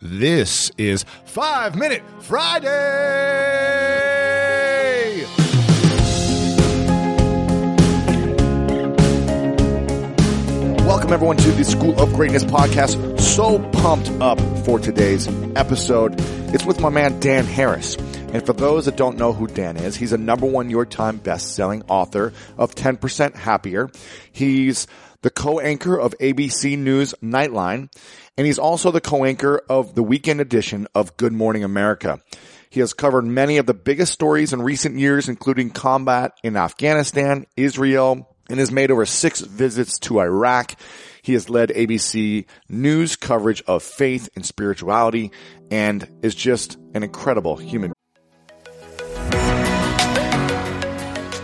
This is Five Minute Friday! Welcome, everyone, to the School of Greatness podcast. So pumped up for today's episode. It's with my man, Dan Harris. And for those that don't know who Dan is, he's a number one New York Times best-selling author of 10% Happier. He's the co-anchor of ABC News Nightline, and he's also the co-anchor of the weekend edition of Good Morning America. He has covered many of the biggest stories in recent years, including combat in Afghanistan, Israel, and has made over six visits to Iraq. He has led ABC News coverage of faith and spirituality and is just an incredible human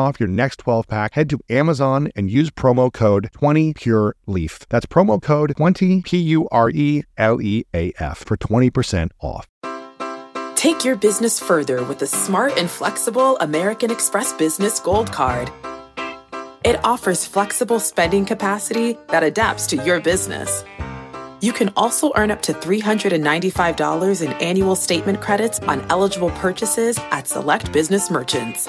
off your next 12 pack, head to Amazon and use promo code 20PureLeaf. That's promo code 20 P U R E L E A F for 20% off. Take your business further with the smart and flexible American Express Business Gold Card. It offers flexible spending capacity that adapts to your business. You can also earn up to $395 in annual statement credits on eligible purchases at select business merchants.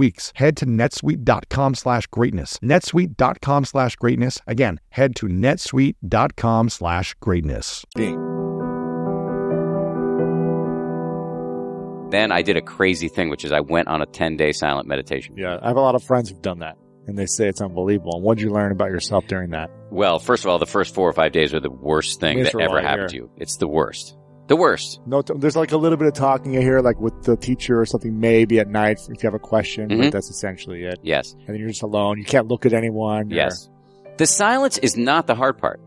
weeks. Head to netsuite.com slash greatness. netsuite.com slash greatness. Again, head to netsuite.com slash greatness. Then I did a crazy thing, which is I went on a 10 day silent meditation. Yeah, I have a lot of friends who've done that, and they say it's unbelievable. And what did you learn about yourself during that? Well, first of all, the first four or five days are the worst thing that ever I happened to you. It's the worst. The worst. No, t- there's like a little bit of talking here, like with the teacher or something, maybe at night if you have a question, Mhm. but that's essentially it. Yes. And then you're just alone. You can't look at anyone. Yes. The silence is not the hard part.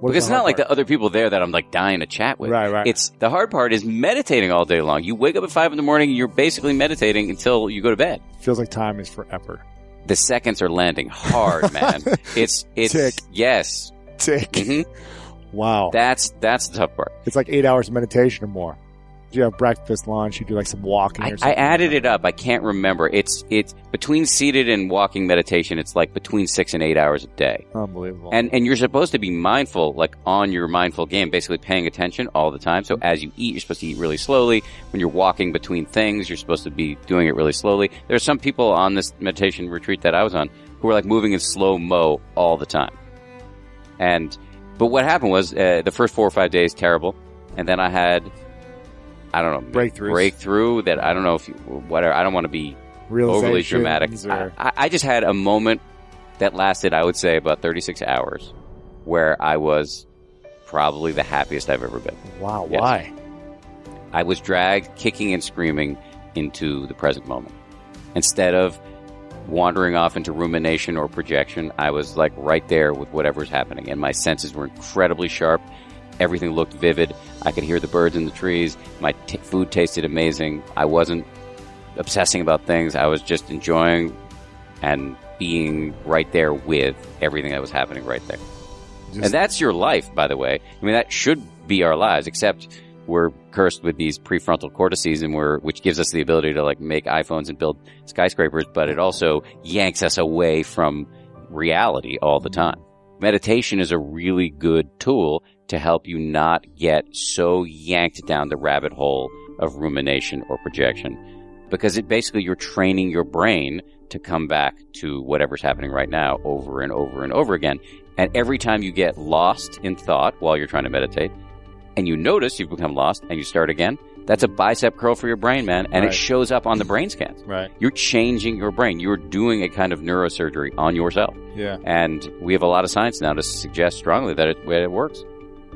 What because it's not hard like the other people there that I'm like dying to chat with. Right, right. It's the hard part is meditating all day long. You wake up at five in the morning, you're basically meditating until you go to bed. feels like time is forever. The seconds are landing hard, man. it's it's Tick. yes. Tick. hmm Wow. That's that's the tough part. it's like eight hours of meditation or more. You have breakfast, lunch, you do like some walking I, I added it up. I can't remember. It's it's between seated and walking meditation. It's like between six and eight hours a day. Unbelievable. And and you're supposed to be mindful, like on your mindful game, basically paying attention all the time. So as you eat, you're supposed to eat really slowly. When you're walking between things, you're supposed to be doing it really slowly. There are some people on this meditation retreat that I was on who were like moving in slow mo all the time. And but what happened was uh, the first four or five days terrible, and then I had I don't know breakthrough breakthrough that I don't know if you, whatever. I don't want to be overly dramatic. I, or- I- I just had a moment that lasted, I would say, about 36 hours, where I was probably the happiest I've ever been. wow. Yes. Why? I was dragged kicking and screaming into the present moment. Instead of wandering off into rumination or projection, I was like right there with whatever's happening, and my senses were incredibly sharp. everything looked vivid. I could hear the birds in the trees. My t- food tasted amazing. I wasn't obsessing about things. I was just enjoying and being right there with everything that was happening right there. Just- and that's your life, by the way. I mean, that should be our lives, except we're cursed with these prefrontal cortices and we're, which gives us the ability to like make iPhones and build skyscrapers, but it also yanks us away from reality all the mm-hmm. time. Meditation is a really good tool to help you not get so yanked down the rabbit hole of rumination or projection because it basically you're training your brain to come back to whatever's happening right now over and over and over again. And every time you get lost in thought while you're trying to meditate and you notice you've become lost and you start again, that's a bicep curl for your brain, man. And Right. it shows up on the brain scans. Right. You're changing your brain. You're doing a kind of neurosurgery on yourself. Yeah. And we have a lot of science now to suggest strongly that it, it works.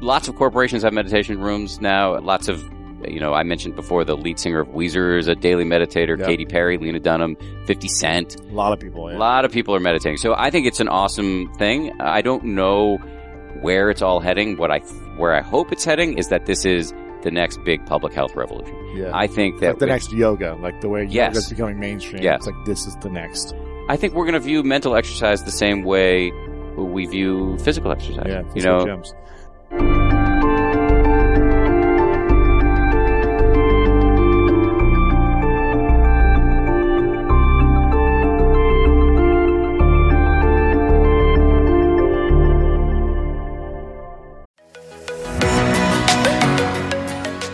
Lots of corporations have meditation rooms now. Lots of, you know, I mentioned before the lead singer of Weezer is a daily meditator. Yep. Katy Perry, Lena Dunham, 50 Cent. A lot of people. A lot of people are meditating. So I think it's an awesome thing. I don't know where it's all heading. What I, where I hope it's heading is that this is the next big public health revolution. Yeah. I think that like the next yoga, like the way Yes. yoga's becoming mainstream. Yes. It's like this is the next. I think we're going to view mental exercise the same way we view physical exercise. Yeah. you know, gyms.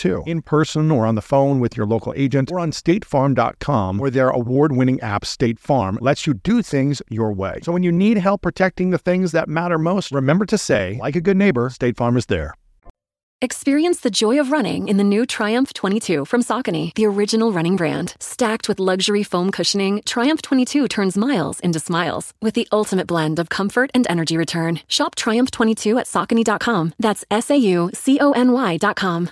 too. In person or on the phone with your local agent or on statefarm.com, where their award winning app, State Farm, lets you do things your way. So when you need help protecting the things that matter most, remember to say, like a good neighbor, State Farm is there. Experience the joy of running in the new Triumph 22 from Saucony, the original running brand. Stacked with luxury foam cushioning, Triumph 22 turns miles into smiles with the ultimate blend of comfort and energy return. Shop Triumph 22 at Saucony.com. That's S A U C O N Y.com.